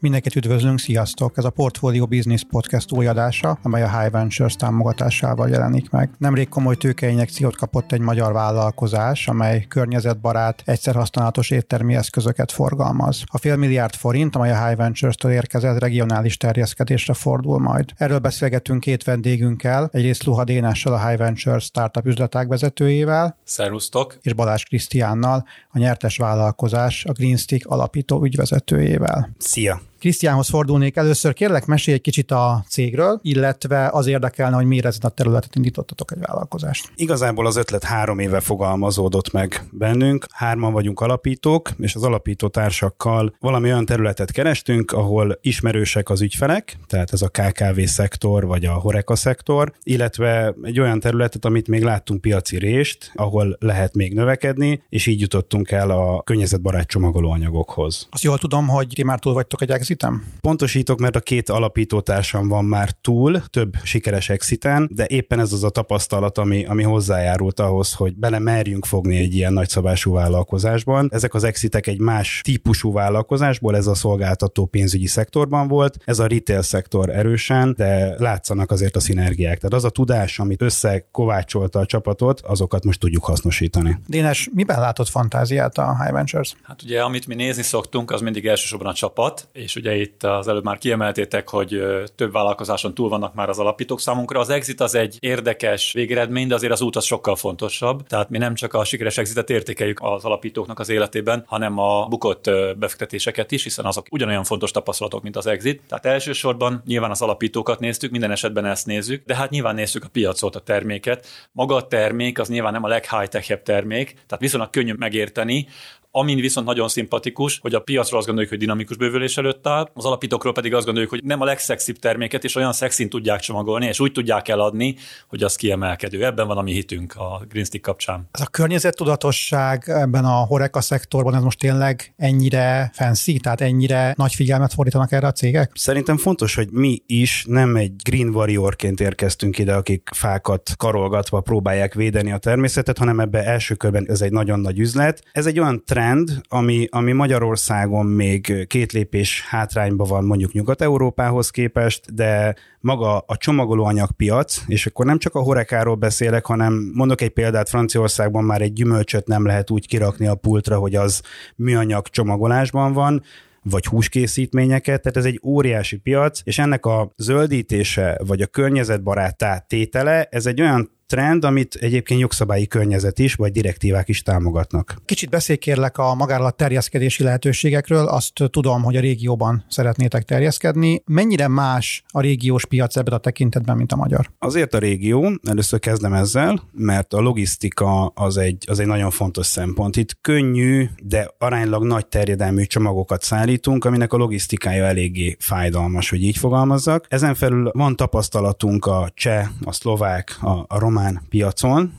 Mindenkit üdvözlünk, sziasztok! Ez a Portfolio Business Podcast új adása, amely a High Ventures támogatásával jelenik meg. Nemrég komoly tőkeinjekciót kapott egy magyar vállalkozás, amely környezetbarát, egyszer használatos éttermi eszközöket forgalmaz. A fél milliárd forint, amely a High Ventures-től érkezett, regionális terjeszkedésre fordul majd. Erről beszélgetünk két vendégünkkel, egyrészt Luha Dénással, a High Ventures startup üzletág vezetőjével. Szervusztok! És Balázs Krisztiánnal, a nyertes vállalkozás, a Greenstick alapító ügyvezetőjével. Szia! Krisztiánhoz fordulnék először. Kérlek, mesélj egy kicsit a cégről, illetve az érdekelne, hogy miért ezen a területet indítottatok egy vállalkozást. Igazából az ötlet három éve fogalmazódott meg bennünk. Hárman vagyunk alapítók, és az alapító társakkal valami olyan területet kerestünk, ahol ismerősek az ügyfelek, tehát ez a KKV szektor, vagy a Horeca szektor, illetve egy olyan területet, amit még láttunk piaci rést, ahol lehet még növekedni, és így jutottunk el a környezetbarát csomagolóanyagokhoz. Azt jól tudom, hogy ti már túl vagytok egy exitem? Pontosítok, mert a két alapítótársam van már túl, több sikeres exiten, de éppen ez az a tapasztalat, ami, ami hozzájárult ahhoz, hogy bele merjünk fogni egy ilyen nagyszabású vállalkozásban. Ezek az exitek egy más típusú vállalkozásból, ez a szolgáltató pénzügyi szektorban volt, ez a retail szektor erősen, de látszanak azért a szinergiák. Tehát az a tudás, amit összekovácsolta a csapatot, azokat most tudjuk hasznosítani. Dénes, miben látott fantáziát a High Ventures? Hát ugye, amit mi nézni szoktunk, az mindig elsősorban a csapat, és ugye itt az előbb már kiemeltétek, hogy több vállalkozáson túl vannak már az alapítók számunkra. Az exit az egy érdekes végeredmény, de azért az út az sokkal fontosabb. Tehát mi nem csak a sikeres exitet értékeljük az alapítóknak az életében, hanem a bukott befektetéseket is, hiszen azok ugyanolyan fontos tapasztalatok, mint az exit. Tehát elsősorban nyilván az alapítókat néztük, minden esetben ezt nézzük, de hát nyilván nézzük a piacot, a terméket. Maga a termék az nyilván nem a leghigh-tech termék, tehát viszonylag könnyű megérteni, Amin viszont nagyon szimpatikus, hogy a piacról azt gondoljuk, hogy dinamikus bővülés előtt áll, az alapítókról pedig azt gondoljuk, hogy nem a legszexibb terméket, és olyan szexin tudják csomagolni, és úgy tudják eladni, hogy az kiemelkedő. Ebben van a mi hitünk a Greenstick kapcsán. Ez a környezettudatosság ebben a horeka szektorban, ez most tényleg ennyire fancy, tehát ennyire nagy figyelmet fordítanak erre a cégek? Szerintem fontos, hogy mi is nem egy green warriorként érkeztünk ide, akik fákat karolgatva próbálják védeni a természetet, hanem ebbe első körben ez egy nagyon nagy üzlet. Ez egy olyan trend, trend, ami, ami Magyarországon még két lépés hátrányban van mondjuk Nyugat-Európához képest, de maga a csomagolóanyagpiac, és akkor nem csak a horekáról beszélek, hanem mondok egy példát, Franciaországban már egy gyümölcsöt nem lehet úgy kirakni a pultra, hogy az műanyag csomagolásban van, vagy húskészítményeket, tehát ez egy óriási piac, és ennek a zöldítése, vagy a környezetbarát tétele, ez egy olyan trend, amit egyébként jogszabályi környezet is, vagy direktívák is támogatnak. Kicsit beszélj kérlek a magáról terjeszkedési lehetőségekről. Azt tudom, hogy a régióban szeretnétek terjeszkedni. Mennyire más a régiós piac ebben a tekintetben, mint a magyar? Azért a régió, először kezdem ezzel, mert a logisztika az egy, az egy nagyon fontos szempont. Itt könnyű, de aránylag nagy terjedelmű csomagokat szállítunk, aminek a logisztikája eléggé fájdalmas, hogy így fogalmazzak. Ezen felül van tapasztalatunk a cseh, a szlovák, a, a román román piacon,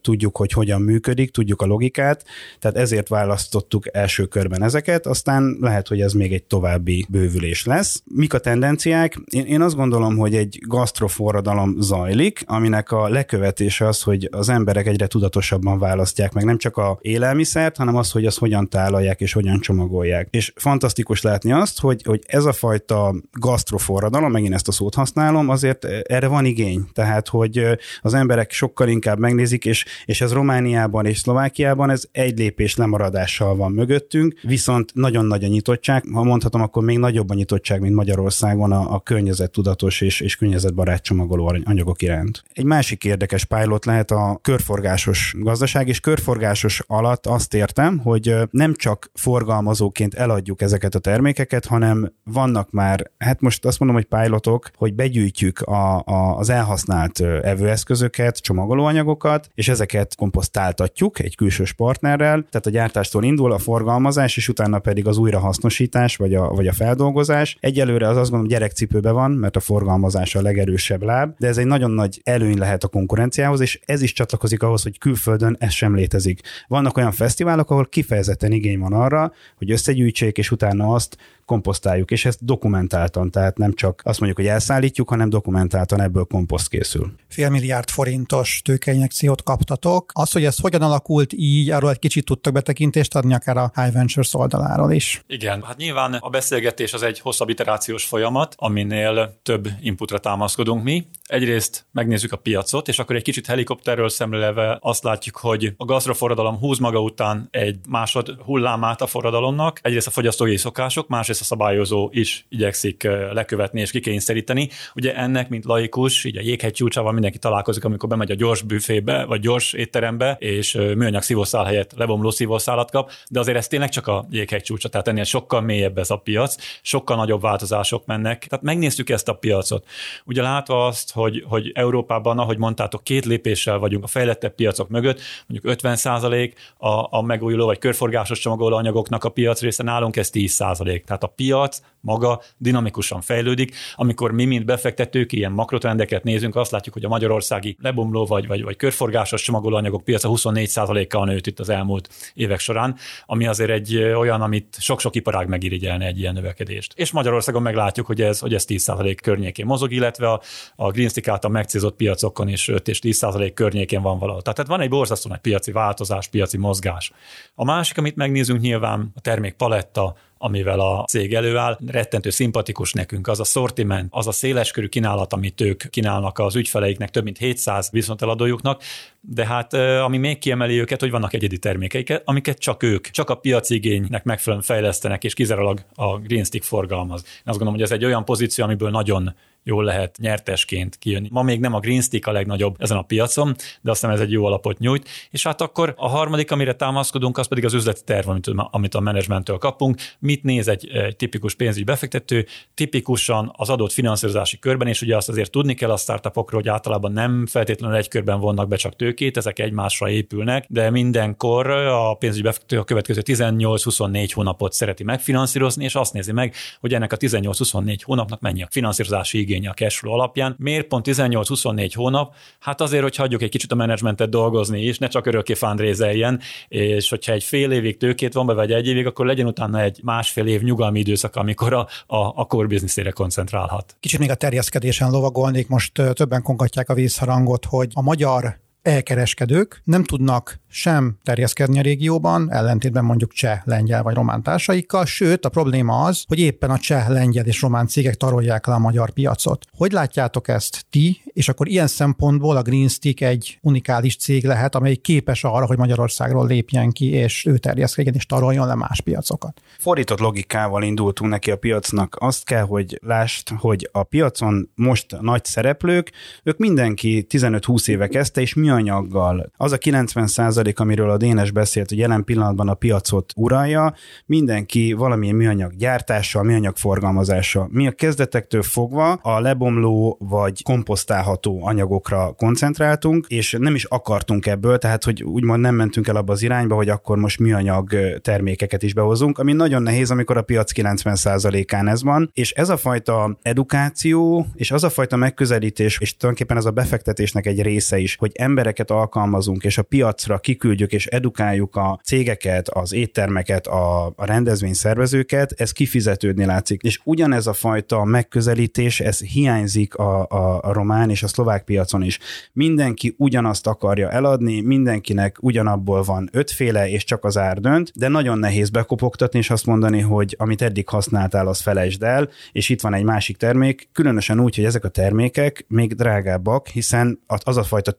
tudjuk, hogy hogyan működik, tudjuk a logikát, tehát ezért választottuk első körben ezeket, aztán lehet, hogy ez még egy további bővülés lesz. Mik a tendenciák? Én, én azt gondolom, hogy egy gasztroforradalom zajlik, aminek a lekövetése az, hogy az emberek egyre tudatosabban választják meg nem csak a élelmiszert, hanem az, hogy azt hogyan tálalják és hogyan csomagolják. És fantasztikus látni azt, hogy, hogy ez a fajta gasztroforradalom, megint ezt a szót használom, azért erre van igény. Tehát, hogy az emberek emberek sokkal inkább megnézik, és, és ez Romániában és Szlovákiában ez egy lépés lemaradással van mögöttünk, viszont nagyon nagy a nyitottság, ha mondhatom, akkor még nagyobb a nyitottság, mint Magyarországon a, a környezettudatos és, és környezetbarát csomagoló anyagok iránt. Egy másik érdekes pilot lehet a körforgásos gazdaság, és körforgásos alatt azt értem, hogy nem csak forgalmazóként eladjuk ezeket a termékeket, hanem vannak már, hát most azt mondom, hogy pilotok, hogy begyűjtjük a, a, az elhasznált evőeszközöket, csomagolóanyagokat, és ezeket komposztáltatjuk egy külsős partnerrel, tehát a gyártástól indul a forgalmazás, és utána pedig az újrahasznosítás, vagy a, vagy a feldolgozás. Egyelőre az azt gondolom gyerekcipőbe van, mert a forgalmazás a legerősebb láb, de ez egy nagyon nagy előny lehet a konkurenciához, és ez is csatlakozik ahhoz, hogy külföldön ez sem létezik. Vannak olyan fesztiválok, ahol kifejezetten igény van arra, hogy összegyűjtsék, és utána azt komposztáljuk, és ezt dokumentáltan, tehát nem csak azt mondjuk, hogy elszállítjuk, hanem dokumentáltan ebből komposzt készül. Fél milliárd forint forintos tőkeinjekciót kaptatok. Az, hogy ez hogyan alakult így, arról egy kicsit tudtak betekintést adni akár a High Ventures oldaláról is. Igen, hát nyilván a beszélgetés az egy hosszabb iterációs folyamat, aminél több inputra támaszkodunk mi. Egyrészt megnézzük a piacot, és akkor egy kicsit helikopterről szemlélve azt látjuk, hogy a gazdaforradalom húz maga után egy másod hullámát a forradalomnak. Egyrészt a fogyasztói szokások, másrészt a szabályozó is igyekszik lekövetni és kikényszeríteni. Ugye ennek, mint laikus, így a jéghegy csúcsával mindenki találkozik, amikor bemegy a gyors büfébe, vagy gyors étterembe, és műanyag szívószál helyett lebomló szívószálat kap, de azért ez tényleg csak a jéghegy csúcsa, tehát ennél sokkal mélyebb ez a piac, sokkal nagyobb változások mennek. Tehát megnéztük ezt a piacot. Ugye látva azt, hogy, hogy Európában, ahogy mondtátok, két lépéssel vagyunk a fejlettebb piacok mögött, mondjuk 50% a, a megújuló vagy körforgásos csomagoló anyagoknak a piac része, nálunk ez 10 Tehát a piac maga dinamikusan fejlődik. Amikor mi, mint befektetők, ilyen makrotrendeket nézünk, azt látjuk, hogy a magyarországi lebomló vagy, vagy, vagy körforgásos csomagolóanyagok piaca 24%-kal nőtt itt az elmúlt évek során, ami azért egy olyan, amit sok-sok iparág megirigyelne egy ilyen növekedést. És Magyarországon meglátjuk, hogy ez, hogy ez 10% környékén mozog, illetve a, a Green Stick által megcélzott piacokon is 5 és 10% környékén van valahol. Tehát van egy borzasztó nagy piaci változás, piaci mozgás. A másik, amit megnézünk nyilván a termék paletta, amivel a cég előáll. Rettentő szimpatikus nekünk az a sortiment, az a széleskörű kínálat, amit ők kínálnak az ügyfeleiknek, több mint 700 viszonteladójuknak, de hát ami még kiemeli őket, hogy vannak egyedi termékeik, amiket csak ők, csak a piaci igénynek megfelelően fejlesztenek, és kizárólag a Green Stick forgalmaz. Én azt gondolom, hogy ez egy olyan pozíció, amiből nagyon jól lehet nyertesként kijönni. Ma még nem a Green Stick a legnagyobb ezen a piacon, de azt hiszem ez egy jó alapot nyújt. És hát akkor a harmadik, amire támaszkodunk, az pedig az üzleti terv, amit, amit a menedzsmenttől kapunk. Mit néz egy, egy tipikus pénzügyi befektető? Tipikusan az adott finanszírozási körben, és ugye azt azért tudni kell a startupokról, hogy általában nem feltétlenül egy körben vonnak be csak tőkét, ezek egymásra épülnek, de mindenkor a pénzügyi befektető a következő 18-24 hónapot szereti megfinanszírozni, és azt nézi meg, hogy ennek a 18-24 hónapnak mennyi a finanszírozási igény igénye a cashflow alapján. Miért pont 18-24 hónap? Hát azért, hogy hagyjuk egy kicsit a menedzsmentet dolgozni is, ne csak örökké fundraiseljen, és hogyha egy fél évig tőkét van be, vagy egy évig, akkor legyen utána egy másfél év nyugalmi időszak, amikor a, a, a core businessére koncentrálhat. Kicsit még a terjeszkedésen lovagolnék, most többen kongatják a vízharangot, hogy a magyar elkereskedők nem tudnak sem terjeszkedni a régióban, ellentétben mondjuk cseh, lengyel vagy román társaikkal, sőt a probléma az, hogy éppen a cseh, lengyel és román cégek tarolják le a magyar piacot. Hogy látjátok ezt ti, és akkor ilyen szempontból a Green Stick egy unikális cég lehet, amely képes arra, hogy Magyarországról lépjen ki, és ő terjeszkedjen és taroljon le más piacokat. Fordított logikával indultunk neki a piacnak. Azt kell, hogy lásd, hogy a piacon most nagy szereplők, ők mindenki 15-20 éve kezdte, és mi műanyaggal. Az a 90 százalék, amiről a Dénes beszélt, hogy jelen pillanatban a piacot uralja, mindenki valamilyen műanyag gyártással, műanyag forgalmazással. Mi a kezdetektől fogva a lebomló vagy komposztálható anyagokra koncentráltunk, és nem is akartunk ebből, tehát hogy úgymond nem mentünk el abba az irányba, hogy akkor most műanyag termékeket is behozunk, ami nagyon nehéz, amikor a piac 90%-án ez van, és ez a fajta edukáció, és az a fajta megközelítés, és tulajdonképpen ez a befektetésnek egy része is, hogy embereket alkalmazunk, és a piacra kiküldjük, és edukáljuk a cégeket, az éttermeket, a, a rendezvényszervezőket, ez kifizetődni látszik. És ugyanez a fajta megközelítés, ez hiányzik a, a, a román és a szlovák piacon is. Mindenki ugyanazt akarja eladni, mindenkinek ugyanabból van ötféle, és csak az ár dönt, de nagyon nehéz bekopogtatni, és azt mondani, hogy amit eddig használtál, az felejtsd el, és itt van egy másik termék, különösen úgy, hogy ezek a termékek még drágábbak, hiszen az a fajta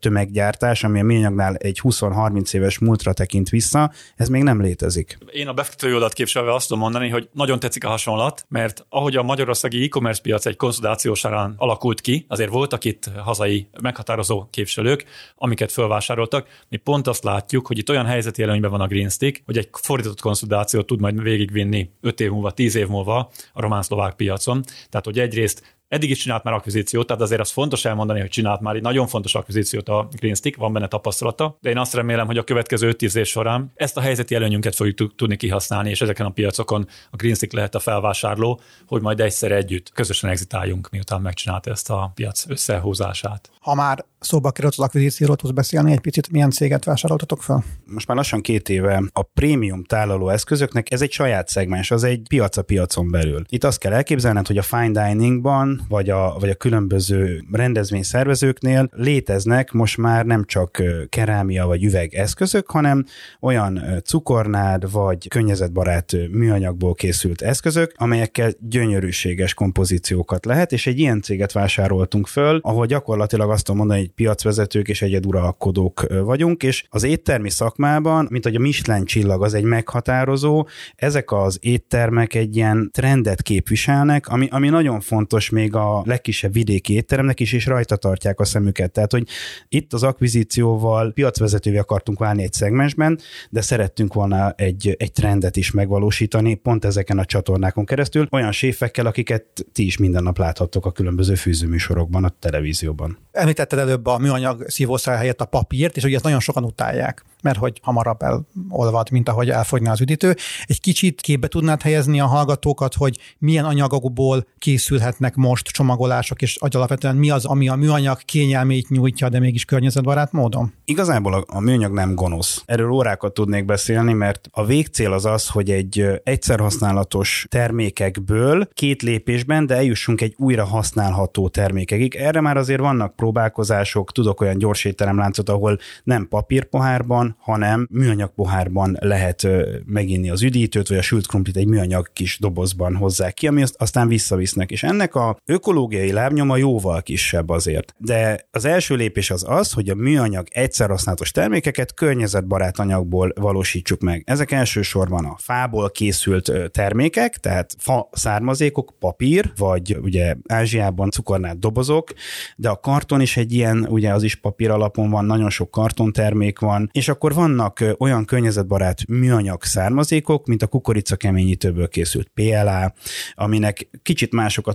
tömeggyártás, ami a műanyagnál egy 20-30 éves múltra tekint vissza, ez még nem létezik. Én a befektetői oldalt képviselve azt tudom mondani, hogy nagyon tetszik a hasonlat, mert ahogy a magyarországi e-commerce piac egy konszolidáció során alakult ki, azért voltak itt hazai meghatározó képviselők, amiket felvásároltak. Mi pont azt látjuk, hogy itt olyan helyzeti előnyben van a Green Stick, hogy egy fordított konszolidációt tud majd végigvinni 5 év múlva, 10 év múlva a román-szlovák piacon. Tehát, hogy egyrészt Eddig is csinált már akvizíciót, tehát azért az fontos elmondani, hogy csinált már egy nagyon fontos akvizíciót a Greenstick, van benne tapasztalata, de én azt remélem, hogy a következő 5 év során ezt a helyzeti előnyünket fogjuk tudni kihasználni, és ezeken a piacokon a Greenstick lehet a felvásárló, hogy majd egyszer együtt közösen exitáljunk, miután megcsinált ezt a piac összehúzását. Ha már szóba került az akvizícióról, tudsz beszélni egy picit, milyen céget vásároltatok fel? Most már lassan két éve a prémium tálaló eszközöknek ez egy saját szegmens, az egy piac a piacon belül. Itt azt kell elképzelned, hogy a fine diningban vagy a, vagy a különböző rendezvényszervezőknél léteznek most már nem csak kerámia vagy üveg eszközök, hanem olyan cukornád vagy környezetbarát műanyagból készült eszközök, amelyekkel gyönyörűséges kompozíciókat lehet, és egy ilyen céget vásároltunk föl, ahol gyakorlatilag azt tudom mondani, hogy piacvezetők és egyeduralkodók vagyunk, és az éttermi szakmában, mint hogy a Michelin csillag az egy meghatározó, ezek az éttermek egy ilyen trendet képviselnek, ami, ami nagyon fontos még a legkisebb vidéki étteremnek is, és rajta tartják a szemüket. Tehát, hogy itt az akvizícióval piacvezetővé akartunk válni egy szegmensben, de szerettünk volna egy, egy trendet is megvalósítani, pont ezeken a csatornákon keresztül, olyan séfekkel, akiket ti is minden nap láthattok a különböző fűzőműsorokban, a televízióban. Említetted előbb a műanyag szívószál helyett a papírt, és ugye ezt nagyon sokan utálják mert hogy hamarabb elolvad, mint ahogy elfogyna az üdítő. Egy kicsit képbe tudnád helyezni a hallgatókat, hogy milyen anyagokból készülhetnek most csomagolások, és alapvetően mi az, ami a műanyag kényelmét nyújtja, de mégis környezetbarát módon? Igazából a, a műanyag nem gonosz. Erről órákat tudnék beszélni, mert a végcél az az, hogy egy egyszerhasználatos termékekből két lépésben, de eljussunk egy újra használható termékekig. Erre már azért vannak próbálkozások, tudok olyan gyors étteremláncot, ahol nem papírpohárban, hanem műanyag pohárban lehet meginni az üdítőt, vagy a sült krumplit egy műanyag kis dobozban hozzák ki, ami azt aztán visszavisznek. És ennek a ökológiai lábnyoma jóval kisebb azért. De az első lépés az az, hogy a műanyag egyszer használatos termékeket környezetbarát anyagból valósítsuk meg. Ezek elsősorban a fából készült termékek, tehát fa származékok, papír, vagy ugye Ázsiában cukornát dobozok, de a karton is egy ilyen, ugye az is papír alapon van, nagyon sok kartontermék van, és akkor vannak olyan környezetbarát műanyag származékok, mint a kukorica keményítőből készült PLA, aminek kicsit mások a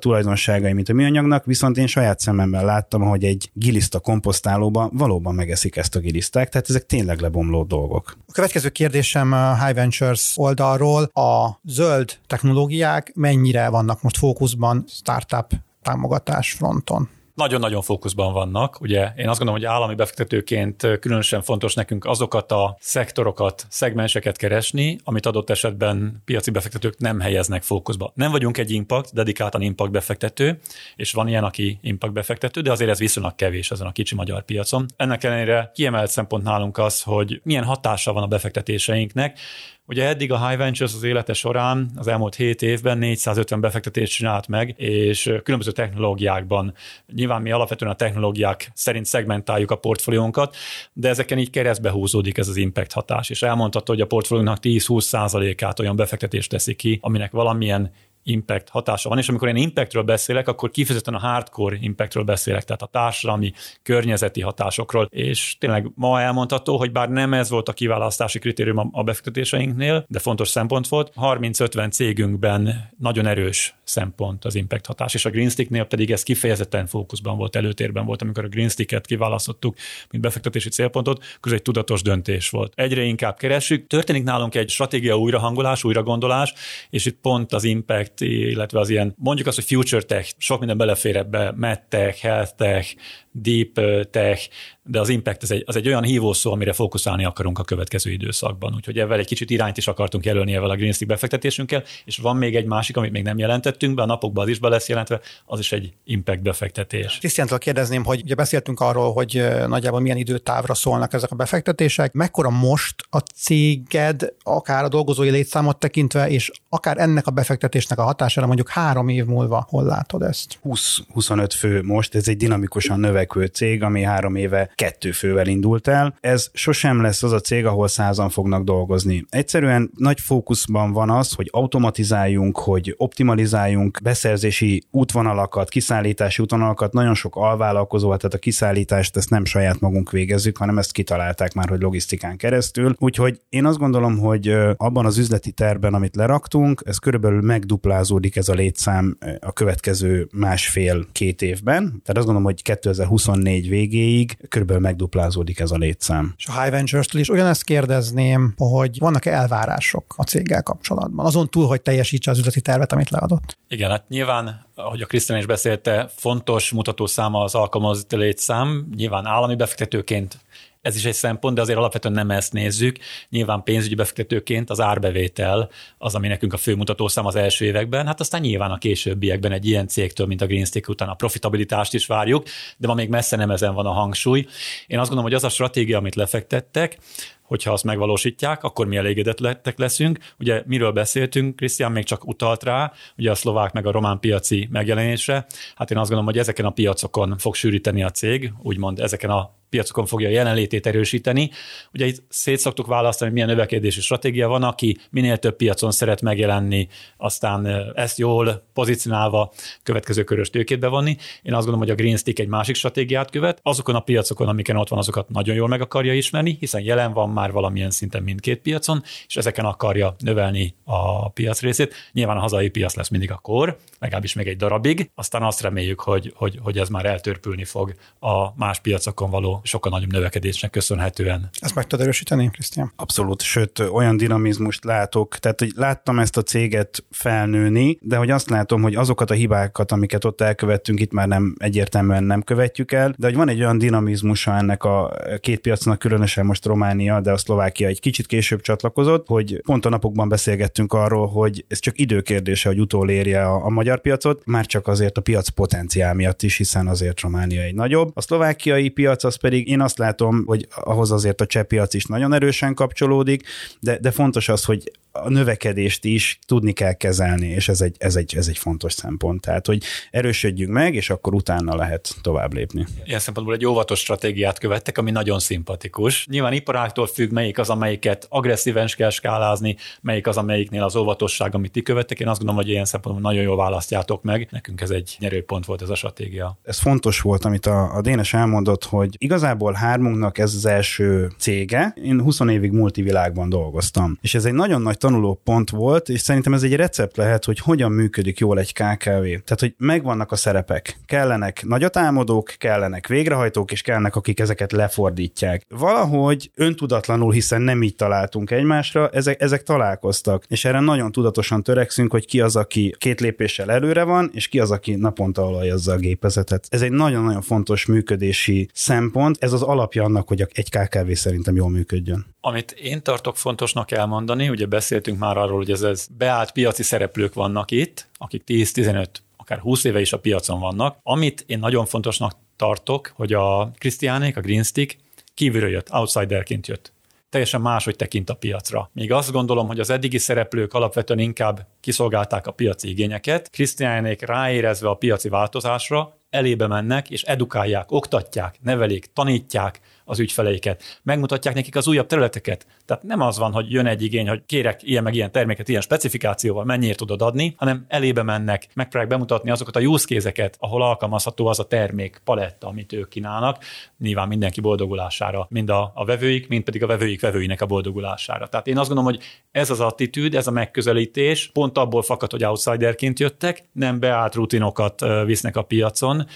tulajdonságai, mint a műanyagnak, viszont én saját szememmel láttam, hogy egy giliszta komposztálóban valóban megeszik ezt a giliszták, tehát ezek tényleg lebomló dolgok. A következő kérdésem a High Ventures oldalról, a zöld technológiák mennyire vannak most fókuszban startup támogatás fronton? Nagyon-nagyon fókuszban vannak. Ugye én azt gondolom, hogy állami befektetőként különösen fontos nekünk azokat a szektorokat, szegmenseket keresni, amit adott esetben piaci befektetők nem helyeznek fókuszba. Nem vagyunk egy impact, dedikáltan impact befektető, és van ilyen, aki impact befektető, de azért ez viszonylag kevés ezen a kicsi magyar piacon. Ennek ellenére kiemelt szempont nálunk az, hogy milyen hatása van a befektetéseinknek, Ugye eddig a High Ventures az élete során az elmúlt 7 évben 450 befektetést csinált meg, és különböző technológiákban. Nyilván mi alapvetően a technológiák szerint szegmentáljuk a portfóliónkat, de ezeken így keresztbe húzódik ez az impact hatás, és elmondható, hogy a portfóliónak 10-20%-át olyan befektetést teszi ki, aminek valamilyen impact hatása van, és amikor én impactről beszélek, akkor kifejezetten a hardcore impactről beszélek, tehát a társadalmi, környezeti hatásokról, és tényleg ma elmondható, hogy bár nem ez volt a kiválasztási kritérium a befektetéseinknél, de fontos szempont volt, 30-50 cégünkben nagyon erős szempont az impact hatás, és a Greensticknél pedig ez kifejezetten fókuszban volt, előtérben volt, amikor a Greensticket kiválasztottuk, mint befektetési célpontot, közül egy tudatos döntés volt. Egyre inkább keresünk, történik nálunk egy stratégia újrahangolás, újragondolás, és itt pont az impact tech, illetve az ilyen, mondjuk azt, hogy future tech, sok minden belefér ebbe, medtech, health tech, deep tech, de az impact az egy, az egy olyan hívószó, amire fókuszálni akarunk a következő időszakban. Úgyhogy ezzel egy kicsit irányt is akartunk jelölni ezzel a Greenstick befektetésünkkel, és van még egy másik, amit még nem jelentettünk be, a napokban az is be lesz jelentve, az is egy impact befektetés. Krisztiántól kérdezném, hogy ugye beszéltünk arról, hogy nagyjából milyen időtávra szólnak ezek a befektetések. Mekkora most a céged, akár a dolgozói létszámot tekintve, és akár ennek a befektetésnek a hatására mondjuk három év múlva hol látod ezt? 20-25 fő most, ez egy dinamikusan növekvő cég, ami három éve kettő fővel indult el. Ez sosem lesz az a cég, ahol százan fognak dolgozni. Egyszerűen nagy fókuszban van az, hogy automatizáljunk, hogy optimalizáljunk beszerzési útvonalakat, kiszállítási útvonalakat, nagyon sok alvállalkozó, tehát a kiszállítást ezt nem saját magunk végezzük, hanem ezt kitalálták már, hogy logisztikán keresztül. Úgyhogy én azt gondolom, hogy abban az üzleti terben, amit leraktunk, ez körülbelül megduplázódik ez a létszám a következő másfél-két évben. Tehát azt gondolom, hogy 2024 végéig körülbelül megduplázódik ez a létszám. És a High Ventures-től is ugyanezt kérdezném, hogy vannak-e elvárások a céggel kapcsolatban, azon túl, hogy teljesítse az üzleti tervet, amit leadott? Igen, hát nyilván, ahogy a Krisztián is beszélte, fontos mutatószáma az alkalmazott létszám. Nyilván állami befektetőként Ez is egy szempont, de azért alapvetően nem ezt nézzük. Nyilván pénzügyi befektetőként az árbevétel az, ami nekünk a főmutatószám az első években, hát aztán nyilván a későbbiekben egy ilyen cégtől, mint a Greenstick után a profitabilitást is várjuk, de ma még messze nem ezen van a hangsúly. Én azt gondolom, hogy az a stratégia, amit lefektettek, hogyha azt megvalósítják, akkor mi elégedettek leszünk. Ugye miről beszéltünk, Krisztián még csak utalt rá, ugye a szlovák meg a román piaci megjelenésre. Hát én azt gondolom, hogy ezeken a piacokon fog sűríteni a cég, úgymond ezeken a piacokon fogja jelenlétét erősíteni. Ugye itt szét szoktuk választani, hogy milyen növekedési stratégia van, aki minél több piacon szeret megjelenni, aztán ezt jól pozícionálva következő körös tőkét bevonni. Én azt gondolom, hogy a Green Stick egy másik stratégiát követ. Azokon a piacokon, amiken ott van, azokat nagyon jól meg akarja ismerni, hiszen jelen van már valamilyen szinten mindkét piacon, és ezeken akarja növelni a piac részét. Nyilván a hazai piac lesz mindig a kor, legalábbis még egy darabig, aztán azt reméljük, hogy, hogy, hogy ez már eltörpülni fog a más piacokon való sokkal nagyobb növekedésnek köszönhetően. Ezt meg tudod erősíteni, Krisztián? Abszolút, sőt, olyan dinamizmust látok, tehát hogy láttam ezt a céget felnőni, de hogy azt látom, hogy azokat a hibákat, amiket ott elkövettünk, itt már nem egyértelműen nem követjük el, de hogy van egy olyan dinamizmusa ennek a két piacnak, különösen most Románia, de a Szlovákia egy kicsit később csatlakozott, hogy pont a napokban beszélgettünk arról, hogy ez csak időkérdése, hogy utolérje a, a magyar piacot, már csak azért a piac potenciál miatt is, hiszen azért Románia egy nagyobb. A szlovákiai piac az pedig én azt látom, hogy ahhoz azért a cseh piac is nagyon erősen kapcsolódik, de, de fontos az, hogy a növekedést is tudni kell kezelni, és ez egy, ez, egy, ez egy fontos szempont. Tehát, hogy erősödjünk meg, és akkor utána lehet tovább lépni. Ilyen szempontból egy óvatos stratégiát követtek, ami nagyon szimpatikus. Nyilván iparáktól függ, melyik az, amelyiket agresszíven kell skálázni, melyik az, amelyiknél az óvatosság, amit ti követtek. Én azt gondolom, hogy ilyen szempontból nagyon jól választjátok meg. Nekünk ez egy nyerőpont volt ez a stratégia. Ez fontos volt, amit a, a Dénes elmondott, hogy igazából hármunknak ez az első cége. Én 20 évig multivilágban dolgoztam, és ez egy nagyon nagy tanuló pont volt, és szerintem ez egy recept lehet, hogy hogyan működik jól egy KKV. Tehát, hogy megvannak a szerepek. Kellenek nagyatálmodók, kellenek végrehajtók, és kellenek, akik ezeket lefordítják. Valahogy öntudatlanul, hiszen nem így találtunk egymásra, ezek, ezek találkoztak. És erre nagyon tudatosan törekszünk, hogy ki az, aki két lépéssel előre van, és ki az, aki naponta olajozza a gépezetet. Ez egy nagyon-nagyon fontos működési szempont. Ez az alapja annak, hogy egy KKV szerintem jól működjön. Amit én tartok fontosnak elmondani, ugye beszéltünk már arról, hogy ez, ez beállt piaci szereplők vannak itt, akik 10-15 akár 20 éve is a piacon vannak. Amit én nagyon fontosnak tartok, hogy a Krisztiánék, a Greenstick kívülről jött, outsiderként jött teljesen máshogy tekint a piacra. Még azt gondolom, hogy az eddigi szereplők alapvetően inkább kiszolgálták a piaci igényeket, Krisztiánék ráérezve a piaci változásra, elébe mennek és edukálják, oktatják, nevelik, tanítják az ügyfeleiket, megmutatják nekik az újabb területeket. Tehát nem az van, hogy jön egy igény, hogy kérek ilyen meg ilyen terméket, ilyen specifikációval, mennyiért tudod adni, hanem elébe mennek, megpróbálják bemutatni azokat a use case ahol alkalmazható az a termék paletta, amit ők kínálnak, nyilván mindenki boldogulására, mind a, a vevőik, mind pedig a vevőik vevőinek a boldogulására. Tehát én azt gondolom, hogy ez az attitűd, ez a megközelítés pont abból fakad, hogy outsiderként jöttek, nem beállt rutinokat visznek a piacon,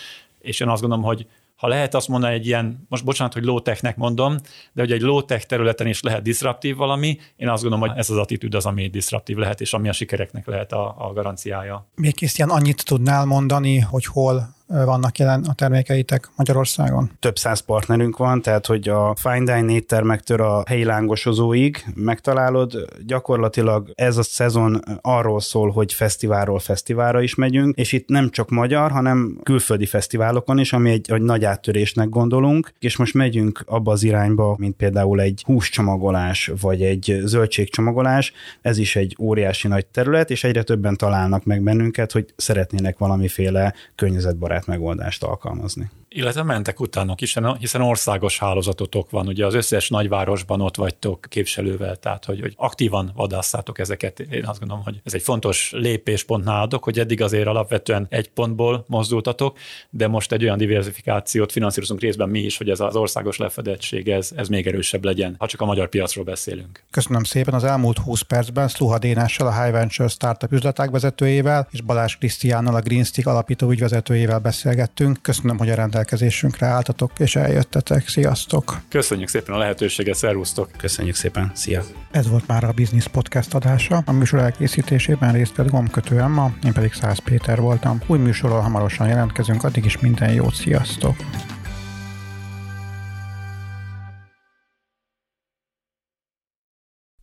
és én azt gondolom, hogy ha lehet azt mondani egy ilyen, most bocsánat, hogy low-technek mondom, de hogy egy low-tech területen is lehet disruptív valami, én azt gondolom, hogy ez az attitűd az, ami disruptív lehet, és ami a sikereknek lehet a, a garanciája. Még Krisztián, annyit tudnál mondani, hogy hol vannak jelen a termékeitek Magyarországon? Több száz partnerünk van, tehát hogy a fine dine éttermektől a helyi lángosozóig megtalálod. Gyakorlatilag ez a szezon arról szól, hogy fesztiválról fesztiválra is megyünk, és itt nem csak magyar, hanem külföldi fesztiválokon is, ami egy, egy nagy áttörésnek gondolunk, és most megyünk abba az irányba, mint például egy húscsomagolás, vagy egy zöldségcsomagolás, ez is egy óriási nagy terület, és egyre többen találnak meg bennünket, hogy szeretnének valamiféle környezetbarát barát megoldást alkalmazni illetve mentek utánok is, hiszen országos hálózatotok van, ugye az összes nagyvárosban ott vagytok képviselővel, tehát hogy, hogy aktívan vadásszátok ezeket. Én azt gondolom, hogy ez egy fontos lépéspont nálatok, hogy eddig azért alapvetően egy pontból mozdultatok, de most egy olyan diversifikációt finanszírozunk részben mi is, hogy ez az országos lefedettség, ez, ez még erősebb legyen, ha csak a magyar piacról beszélünk. Köszönöm szépen az elmúlt 20 percben Sluha Dénással, a High Venture Startup üzleták vezetőjével, és Balázs Krisztiánnal, a Greenstick alapító ügyvezetőjével beszélgettünk. Köszönöm, hogy a rendelkezésünkre álltatok és eljöttetek. Sziasztok! Köszönjük szépen a lehetőséget, szervusztok! Köszönjük szépen, szia! Ez volt már a Business Podcast adása. A műsor elkészítésében részt vett gombkötő Emma, én pedig Száz Péter voltam. Új műsorral hamarosan jelentkezünk, addig is minden jót, sziasztok!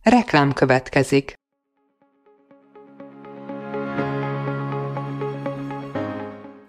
Reklám következik.